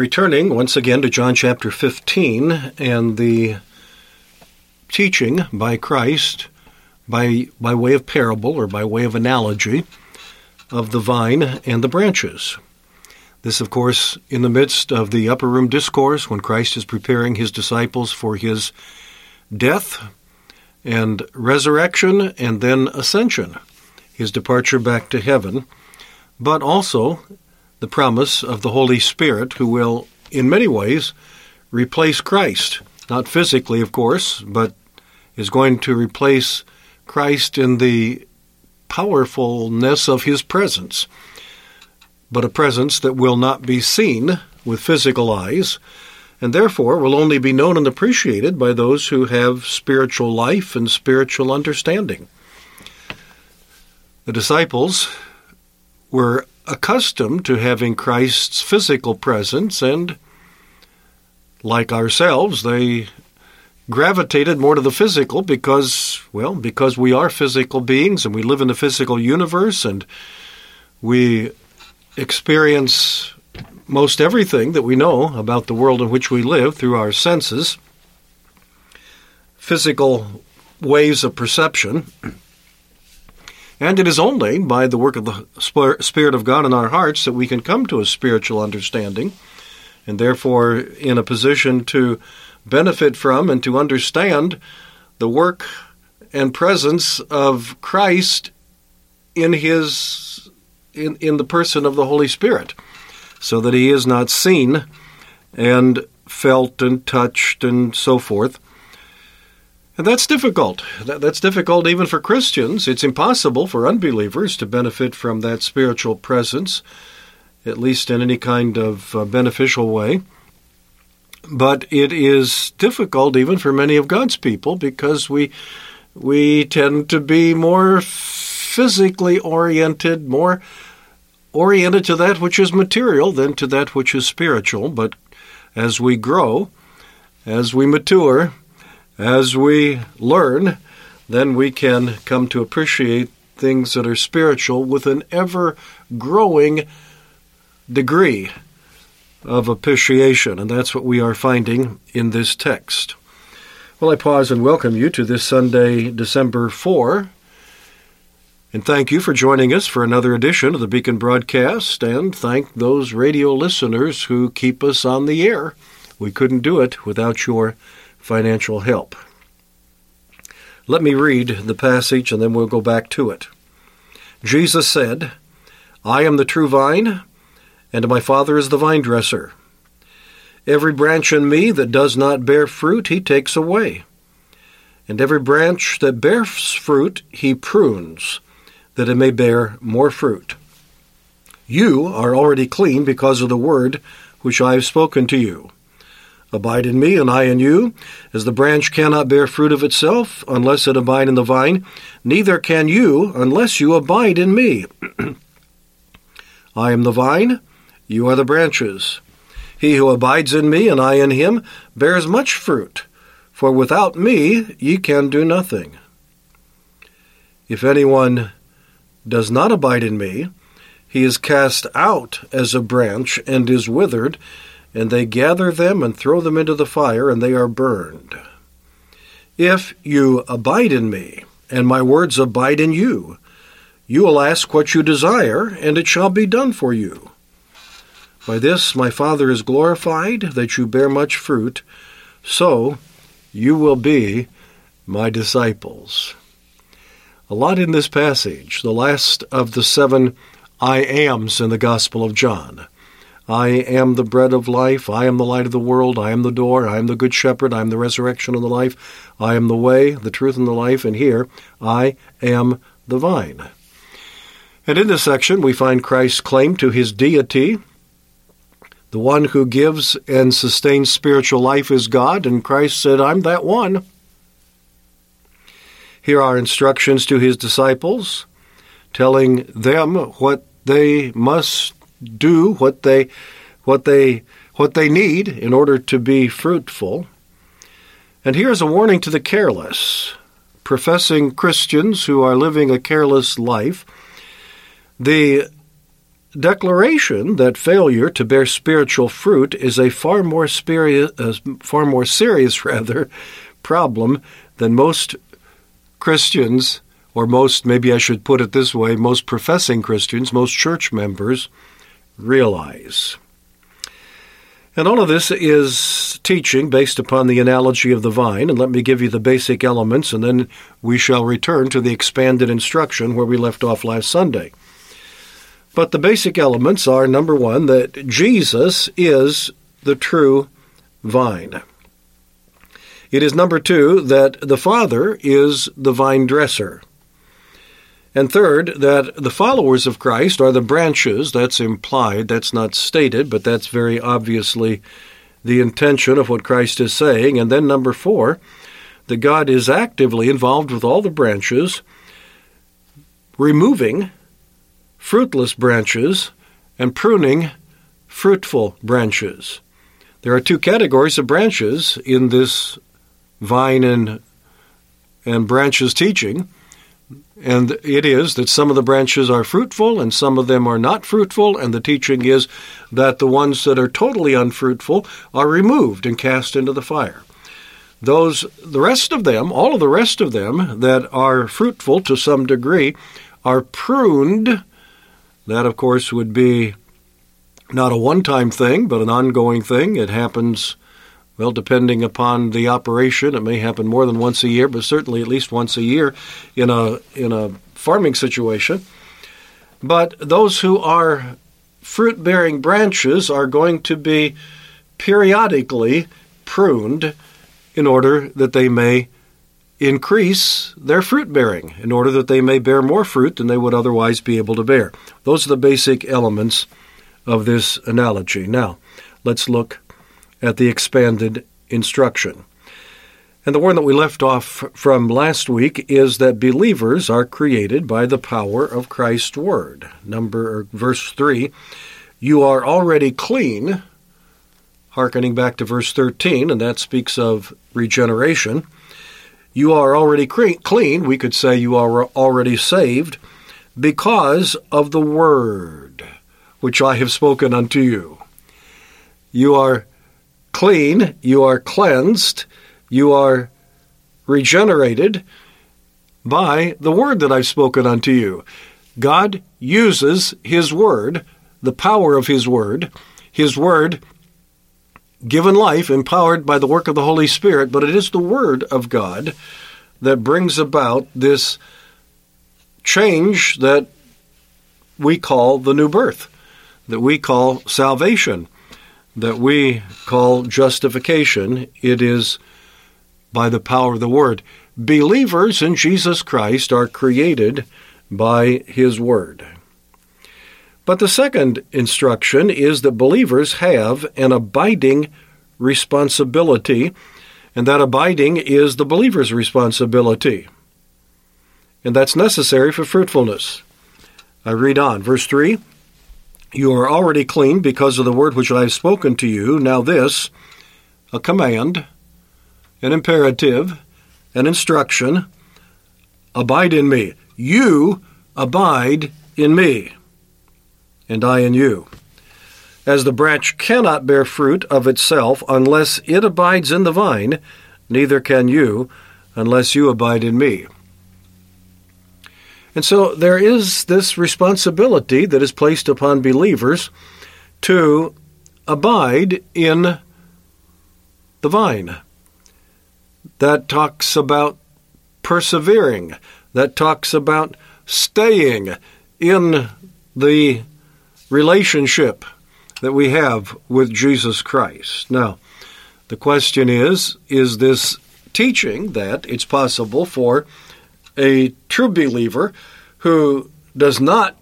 Returning once again to John chapter 15 and the teaching by Christ by, by way of parable or by way of analogy of the vine and the branches. This, of course, in the midst of the upper room discourse when Christ is preparing his disciples for his death and resurrection and then ascension, his departure back to heaven, but also the promise of the Holy Spirit who will, in many ways, replace Christ. Not physically, of course, but is going to replace Christ in the powerfulness of his presence but a presence that will not be seen with physical eyes, and therefore will only be known and appreciated by those who have spiritual life and spiritual understanding. The disciples were accustomed to having Christ's physical presence, and like ourselves, they gravitated more to the physical because, well, because we are physical beings and we live in the physical universe and we experience most everything that we know about the world in which we live through our senses, physical ways of perception. And it is only by the work of the Spirit of God in our hearts that we can come to a spiritual understanding, and therefore in a position to benefit from and to understand the work and presence of Christ in His in, in the person of the Holy Spirit, so that he is not seen and felt and touched and so forth. And that's difficult. That, that's difficult even for Christians. It's impossible for unbelievers to benefit from that spiritual presence, at least in any kind of uh, beneficial way. But it is difficult even for many of God's people because we we tend to be more physically oriented, more oriented to that which is material than to that which is spiritual. But as we grow, as we mature, as we learn, then we can come to appreciate things that are spiritual with an ever growing degree of appreciation. And that's what we are finding in this text. Well, I pause and welcome you to this Sunday, December 4. And thank you for joining us for another edition of the Beacon broadcast, and thank those radio listeners who keep us on the air. We couldn't do it without your financial help. Let me read the passage and then we'll go back to it. Jesus said, I am the true vine, and my Father is the vine dresser. Every branch in me that does not bear fruit, he takes away. And every branch that bears fruit, he prunes, that it may bear more fruit. You are already clean because of the word which I have spoken to you. Abide in me, and I in you. As the branch cannot bear fruit of itself unless it abide in the vine, neither can you unless you abide in me. I am the vine, you are the branches. He who abides in me, and I in him, bears much fruit, for without me ye can do nothing. If anyone does not abide in me, he is cast out as a branch and is withered, and they gather them and throw them into the fire, and they are burned. If you abide in me, and my words abide in you, You will ask what you desire, and it shall be done for you. By this my Father is glorified, that you bear much fruit, so you will be my disciples. A lot in this passage, the last of the seven I ams in the Gospel of John. I am the bread of life. I am the light of the world. I am the door. I am the good shepherd. I am the resurrection and the life. I am the way, the truth, and the life. And here, I am the vine. And in this section, we find Christ's claim to his deity. The one who gives and sustains spiritual life is God, and Christ said, I'm that one. Here are instructions to his disciples, telling them what they must do, what they what they what they need in order to be fruitful. And here's a warning to the careless, professing Christians who are living a careless life. The declaration that failure to bear spiritual fruit is a far more serious, uh, far more serious rather problem than most Christians, or most, maybe I should put it this way, most professing Christians, most church members realize. And all of this is teaching based upon the analogy of the vine. And let me give you the basic elements, and then we shall return to the expanded instruction where we left off last Sunday. But the basic elements are number one, that Jesus is the true vine. It is number two, that the Father is the vine dresser. And third, that the followers of Christ are the branches. That's implied, that's not stated, but that's very obviously the intention of what Christ is saying. And then number four, that God is actively involved with all the branches, removing fruitless branches and pruning fruitful branches. There are two categories of branches in this vine and and branches teaching. And it is that some of the branches are fruitful and some of them are not fruitful, and the teaching is that the ones that are totally unfruitful are removed and cast into the fire. Those the rest of them, all of the rest of them that are fruitful to some degree are pruned that, of course, would be not a one time thing, but an ongoing thing. It happens, well, depending upon the operation. It may happen more than once a year, but certainly at least once a year in a, in a farming situation. But those who are fruit bearing branches are going to be periodically pruned in order that they may increase their fruit bearing in order that they may bear more fruit than they would otherwise be able to bear. Those are the basic elements of this analogy. Now, let's look at the expanded instruction. And the one that we left off from last week is that believers are created by the power of Christ's word. Number verse 3, you are already clean, hearkening back to verse 13, and that speaks of regeneration. You are already clean. We could say you are already saved because of the word which I have spoken unto you. You are clean, you are cleansed, you are regenerated by the word that I've spoken unto you. God uses His word, the power of His word. His word given life, empowered by the work of the Holy Spirit, but it is the Word of God that brings about this change that we call the new birth, that we call salvation, that we call justification. It is by the power of the Word. Believers in Jesus Christ are created by His Word. But the second instruction is that believers have an abiding responsibility, and that abiding is the believer's responsibility. And that's necessary for fruitfulness. I read on. Verse 3 You are already clean because of the word which I have spoken to you. Now, this, a command, an imperative, an instruction abide in me. You abide in me and I in you. As the branch cannot bear fruit of itself unless it abides in the vine, neither can you unless you abide in me. And so there is this responsibility that is placed upon believers to abide in the vine. That talks about persevering, that talks about staying in the relationship that we have with Jesus Christ. Now, the question is is this teaching that it's possible for a true believer who does not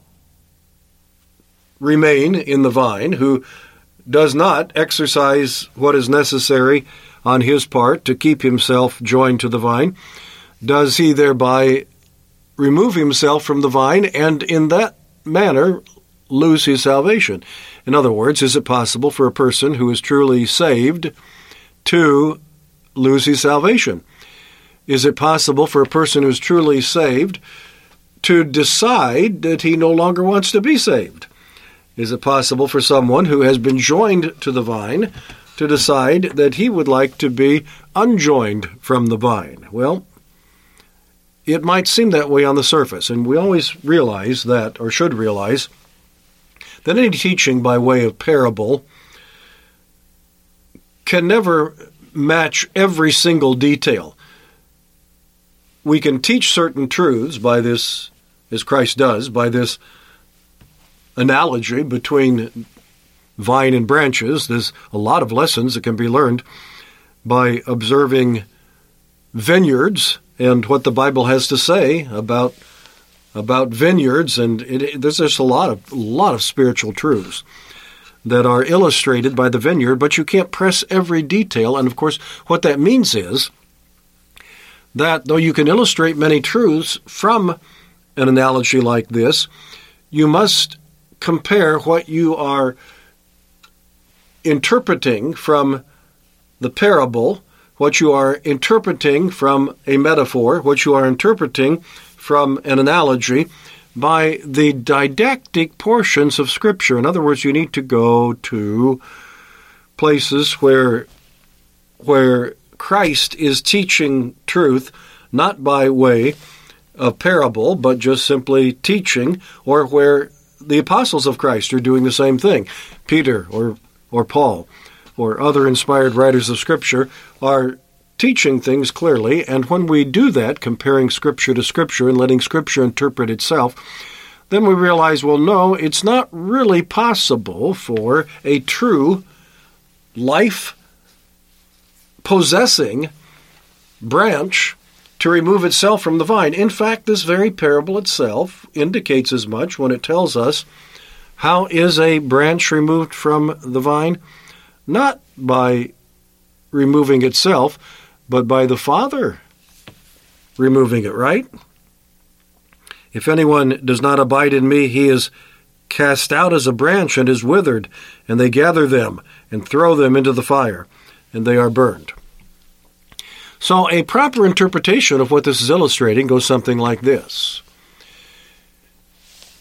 remain in the vine, who does not exercise what is necessary on his part to keep himself joined to the vine, does he thereby remove himself from the vine and in that manner lose his salvation? In other words, is it possible for a person who is truly saved to lose his salvation? Is it possible for a person who is truly saved to decide that he no longer wants to be saved? Is it possible for someone who has been joined to the vine to decide that he would like to be unjoined from the vine? Well, it might seem that way on the surface, and we always realize that, or should realize, that any teaching by way of parable can never match every single detail. We can teach certain truths by this, as Christ does, by this analogy between vine and branches. There's a lot of lessons that can be learned by observing vineyards and what the Bible has to say about about vineyards, and it, there's just a lot of a lot of spiritual truths that are illustrated by the vineyard, but you can't press every detail. And of course, what that means is that though you can illustrate many truths from an analogy like this, you must compare what you are interpreting from the parable, what you are interpreting from a metaphor, what you are interpreting from an analogy, by the didactic portions of Scripture. In other words, you need to go to places where where Christ is teaching truth, not by way of parable, but just simply teaching, or where the apostles of Christ are doing the same thing. Peter or or Paul or other inspired writers of Scripture are teaching things clearly, and when we do that, comparing Scripture to Scripture and letting Scripture interpret itself, then we realize, well, no, it's not really possible for a true life possessing branch to remove itself from the vine. In fact, this very parable itself indicates as much when it tells us how is a branch removed from the vine? Not by removing itself, but by the Father removing it, right? If anyone does not abide in me, he is cast out as a branch and is withered, and they gather them and throw them into the fire, and they are burned. So, a proper interpretation of what this is illustrating goes something like this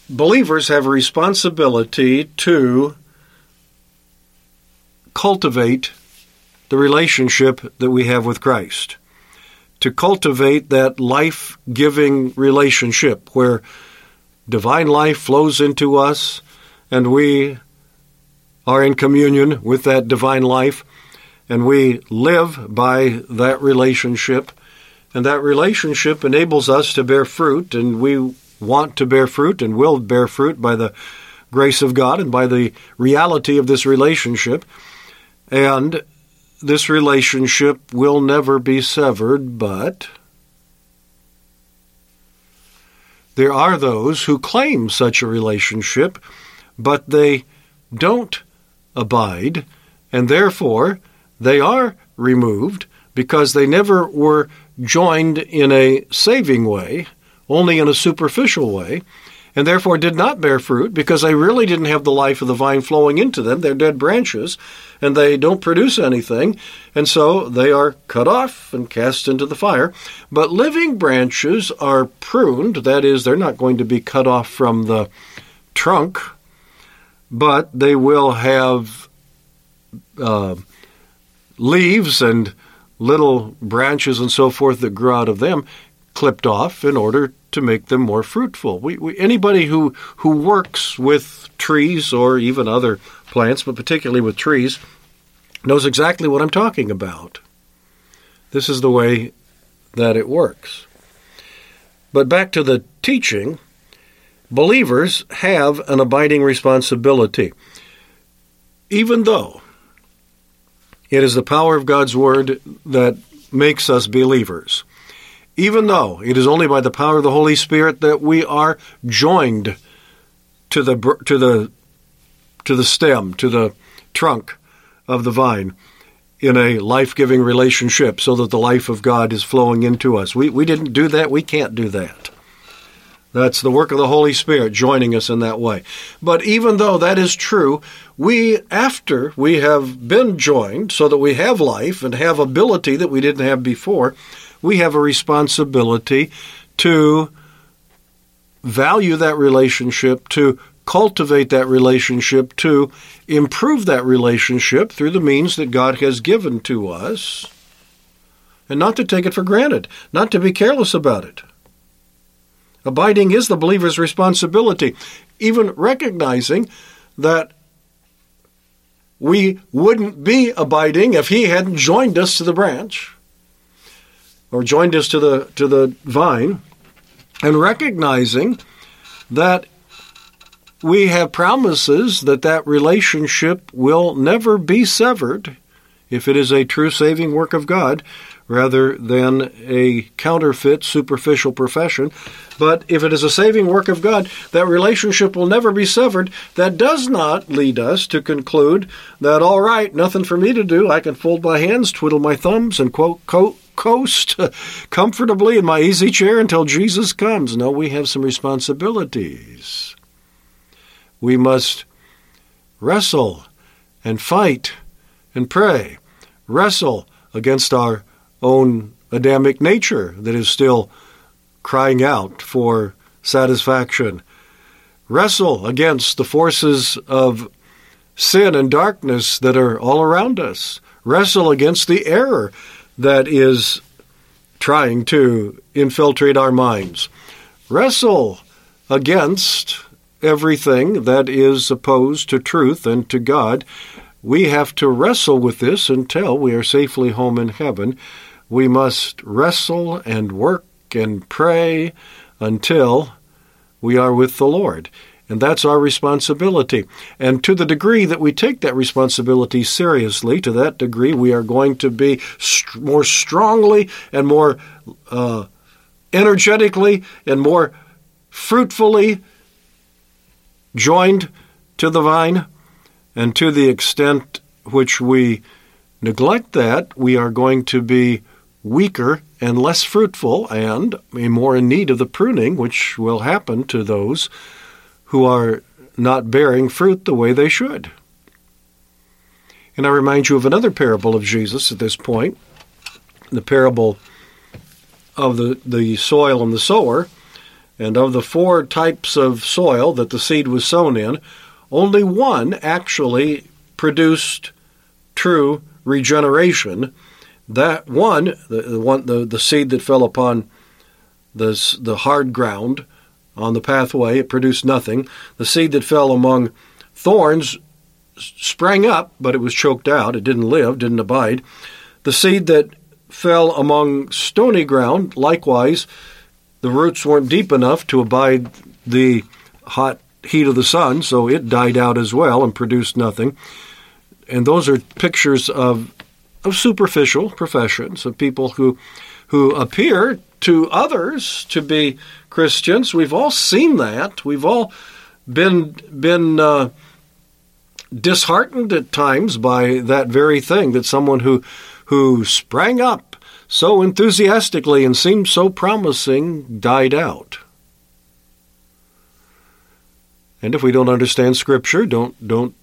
Believers have a responsibility to cultivate the relationship that we have with Christ, to cultivate that life giving relationship where divine life flows into us and we are in communion with that divine life and we live by that relationship. And that relationship enables us to bear fruit, and we want to bear fruit and will bear fruit by the grace of God and by the reality of this relationship. And this relationship will never be severed, but there are those who claim such a relationship, but they don't abide, and therefore they are removed because they never were joined in a saving way, only in a superficial way, and therefore did not bear fruit because they really didn't have the life of the vine flowing into them. They're dead branches and they don't produce anything, and so they are cut off and cast into the fire. But living branches are pruned, that is, they're not going to be cut off from the trunk, but they will have. Uh, leaves and little branches and so forth that grow out of them clipped off in order to make them more fruitful. We, we, anybody who, who works with trees or even other plants, but particularly with trees, knows exactly what I'm talking about. This is the way that it works. But back to the teaching, believers have an abiding responsibility. Even though it is the power of God's Word that makes us believers, even though it is only by the power of the Holy Spirit that we are joined to the to the to the stem, to the trunk of the vine in a life-giving relationship so that the life of God is flowing into us. We we didn't do that, we can't do that. That's the work of the Holy Spirit joining us in that way. But even though that is true, we, after we have been joined so that we have life and have ability that we didn't have before, we have a responsibility to value that relationship, to cultivate that relationship, to improve that relationship through the means that God has given to us, and not to take it for granted, not to be careless about it. Abiding is the believer's responsibility, even recognizing that we wouldn't be abiding if he hadn't joined us to the branch or joined us to the to the vine and recognizing that we have promises that that relationship will never be severed if it is a true saving work of God rather than a counterfeit superficial profession but if it is a saving work of God that relationship will never be severed that does not lead us to conclude that all right nothing for me to do I can fold my hands twiddle my thumbs and quote quote coast comfortably in my easy chair until Jesus comes. No, we have some responsibilities. We must wrestle and fight and pray, wrestle against our own Adamic nature that is still crying out for satisfaction, wrestle against the forces of sin and darkness that are all around us, wrestle against the error that is trying to infiltrate our minds. Wrestle against everything that is opposed to truth and to God. We have to wrestle with this until we are safely home in heaven. We must wrestle and work and pray until we are with the Lord. And that's our responsibility. And to the degree that we take that responsibility seriously, to that degree, we are going to be st- more strongly and more uh, energetically and more fruitfully joined to the vine. And to the extent which we neglect that, we are going to be weaker and less fruitful and more in need of the pruning, which will happen to those who are not bearing fruit the way they should. And I remind you of another parable of Jesus at this point the parable of the, the soil and the sower. And of the four types of soil that the seed was sown in, only one actually produced true regeneration. That one, the, the one, the, the seed that fell upon the, the hard ground, on the pathway, it produced nothing. The seed that fell among thorns sprang up, but it was choked out. It didn't live, didn't abide. The seed that fell among stony ground, likewise, the roots weren't deep enough to abide the hot heat of the sun, so it died out as well and produced nothing. And those are pictures of of superficial professions of people who who appear to others to be Christians. We've all seen that. We've all been been uh, disheartened at times by that very thing that someone who who sprang up so enthusiastically and seemed so promising died out. And if we don't understand Scripture, don't don't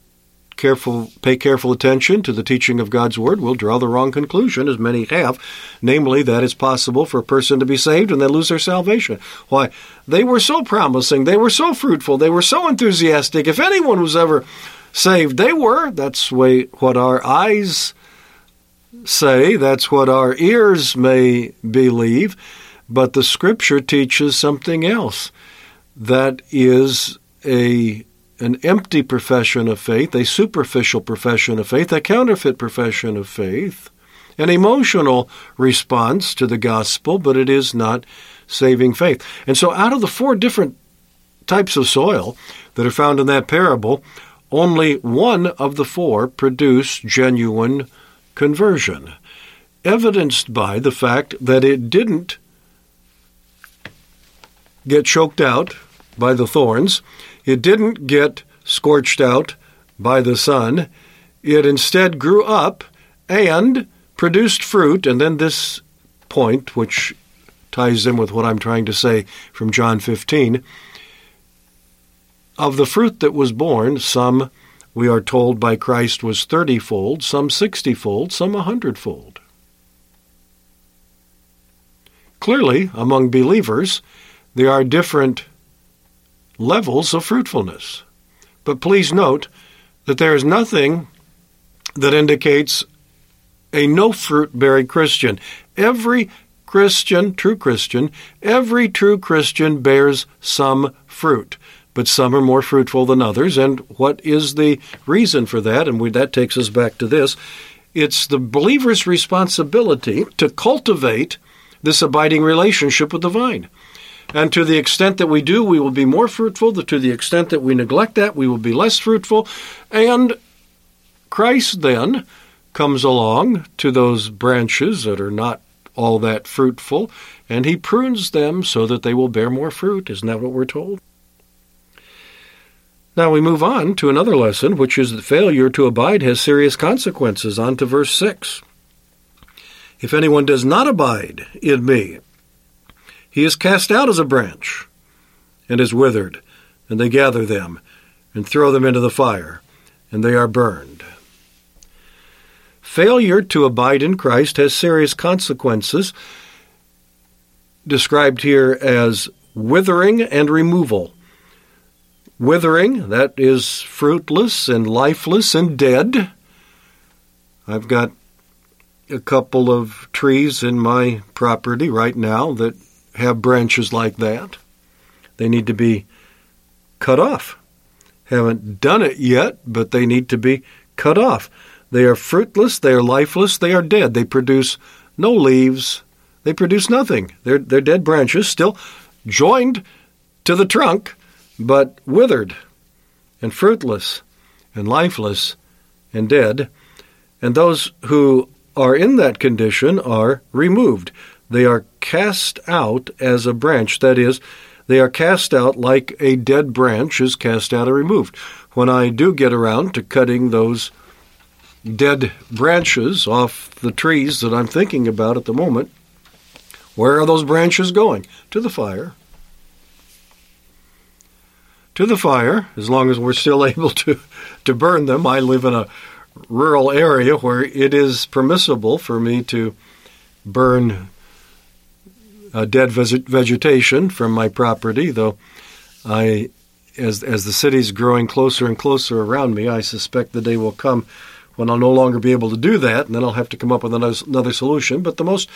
careful, pay careful attention to the teaching of God's Word, we'll draw the wrong conclusion, as many have, namely that it's possible for a person to be saved and then lose their salvation. Why? They were so promising, they were so fruitful, they were so enthusiastic. If anyone was ever saved, they were. That's way what our eyes say, that's what our ears may believe. but the Scripture teaches something else. That is a an empty profession of faith, a superficial profession of faith, a counterfeit profession of faith, an emotional response to the gospel, but it is not saving faith. And so, out of the four different types of soil that are found in that parable, only one of the four produced genuine conversion, evidenced by the fact that it didn't get choked out by the thorns, it didn't get scorched out by the sun, it instead grew up and produced fruit, and then this point, which ties in with what I'm trying to say from John 15. Of the fruit that was born, some, we are told by Christ, was thirtyfold, some sixtyfold, some a hundredfold. Clearly, among believers, there are different levels of fruitfulness. But please note that there is nothing that indicates a no fruit bearing Christian. Every Christian, true Christian, every true Christian bears some fruit, but some are more fruitful than others. And what is the reason for that? And we, that takes us back to this. It's the believer's responsibility to cultivate this abiding relationship with the vine. And to the extent that we do, we will be more fruitful. To the extent that we neglect that, we will be less fruitful. And Christ then comes along to those branches that are not all that fruitful, and he prunes them so that they will bear more fruit. Isn't that what we're told? Now we move on to another lesson, which is that failure to abide has serious consequences. On to verse 6. If anyone does not abide in me, he is cast out as a branch and is withered, and they gather them and throw them into the fire, and they are burned. Failure to abide in Christ has serious consequences, described here as withering and removal. Withering, that is fruitless and lifeless and dead. I've got a couple of trees in my property right now that have branches like that. They need to be cut off. Haven't done it yet, but they need to be cut off. They are fruitless, they are lifeless, they are dead. They produce no leaves, they produce nothing. They're, they're dead branches, still joined to the trunk, but withered and fruitless and lifeless and dead. And those who are in that condition are removed. They are cast out as a branch. That is, they are cast out like a dead branch is cast out or removed. When I do get around to cutting those dead branches off the trees that I'm thinking about at the moment, where are those branches going? To the fire. To the fire, as long as we're still able to, to burn them. I live in a rural area where it is permissible for me to burn uh, dead vegetation from my property, though I, as, as the city's growing closer and closer around me, I suspect the day will come when I'll no longer be able to do that, and then I'll have to come up with another, another solution. But the most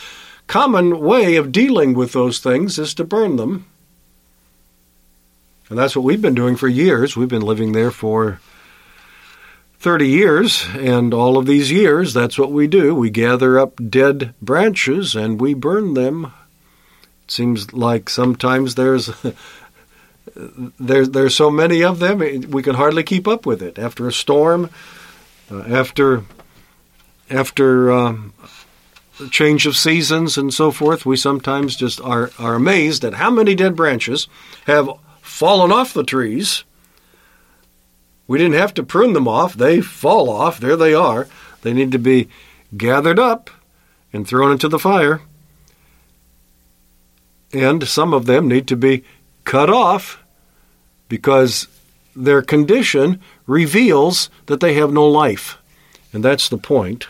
common way of dealing with those things is to burn them. And that's what we've been doing for years. We've been living there for 30 years, and all of these years, that's what we do. We gather up dead branches and we burn them. Seems like sometimes there's. there's there's so many of them we can hardly keep up with it. After a storm, uh, after after um, change of seasons and so forth, we sometimes just are, are amazed at how many dead branches have fallen off the trees. We didn't have to prune them off, they fall off. There they are. They need to be gathered up and thrown into the fire. And some of them need to be cut off because their condition reveals that they have no life. And that's the point.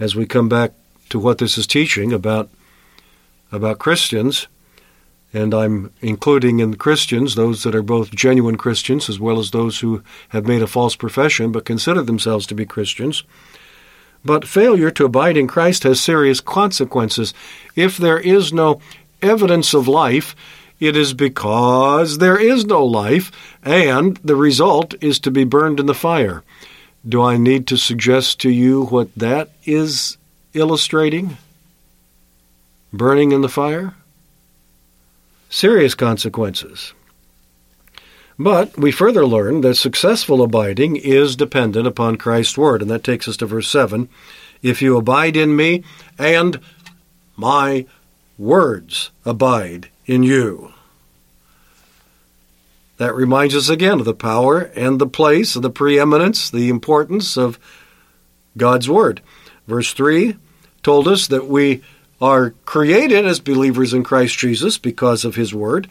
As we come back to what this is teaching about about Christians, and I'm including in Christians those that are both genuine Christians as well as those who have made a false profession but consider themselves to be Christians. But failure to abide in Christ has serious consequences. If there is no evidence of life, it is because there is no life, and the result is to be burned in the fire. Do I need to suggest to you what that is illustrating? Burning in the fire? Serious consequences. But we further learn that successful abiding is dependent upon Christ's word, and that takes us to verse 7. If you abide in me, and my words abide in you. That reminds us again of the power and the place, of the preeminence, the importance of God's Word. Verse 3 told us that we are created as believers in Christ Jesus because of His Word.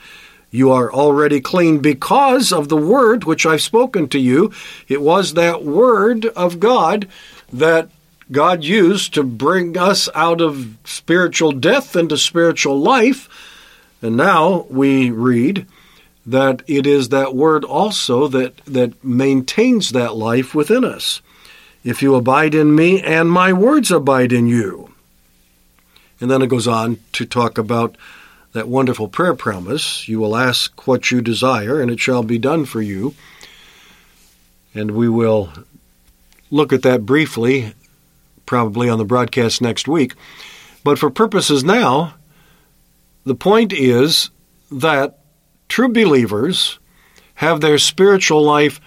You are already clean because of the Word which I've spoken to you. It was that Word of God that God used to bring us out of spiritual death into spiritual life. And now we read that it is that word also that, that maintains that life within us. If you abide in me and my words abide in you. And then it goes on to talk about that wonderful prayer promise you will ask what you desire, and it shall be done for you. And we will look at that briefly probably on the broadcast next week. But for purposes now, the point is that true believers have their spiritual life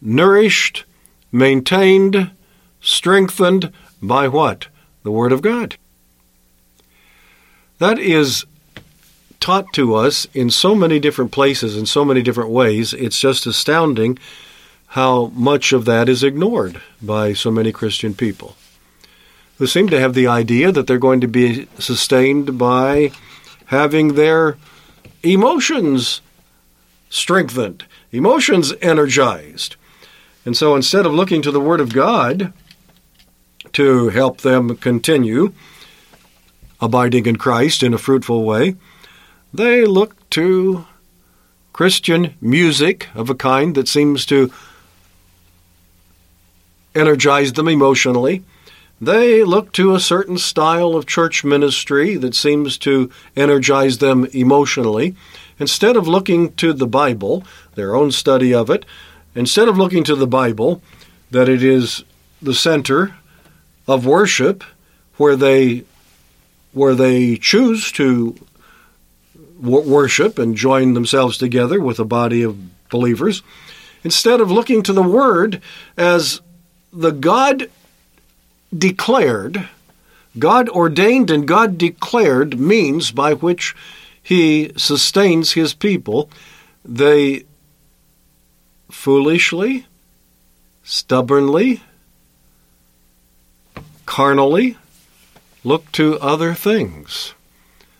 nourished, maintained, strengthened by what? The Word of God. That is taught to us in so many different places, in so many different ways. It's just astounding how much of that is ignored by so many Christian people who seem to have the idea that they're going to be sustained by having their emotions strengthened, emotions energized. And so instead of looking to the Word of God to help them continue abiding in Christ in a fruitful way, they look to Christian music of a kind that seems to energize them emotionally they look to a certain style of church ministry that seems to energize them emotionally. Instead of looking to the Bible, their own study of it, instead of looking to the Bible, that it is the center of worship where they where they choose to worship and join themselves together with a body of believers, instead of looking to the Word as the God declared, God ordained and God declared means by which He sustains His people, they foolishly, stubbornly, carnally look to other things.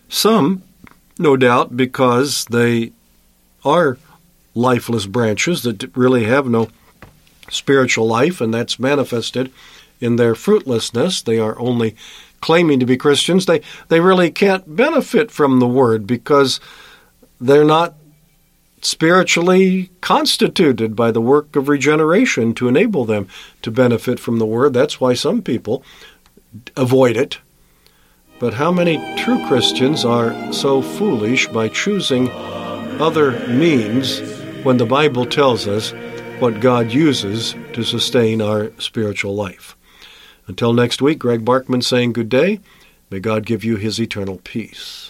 Some, no doubt, because they are lifeless branches that really have no spiritual life, and that's manifested in their fruitlessness. They are only claiming to be Christians. They, they really can't benefit from the Word because they're not spiritually constituted by the work of regeneration to enable them to benefit from the Word. That's why some people avoid it. But how many true Christians are so foolish by choosing other means when the Bible tells us what God uses to sustain our spiritual life? Until next week, Greg Barkman saying good day. May God give you his eternal peace.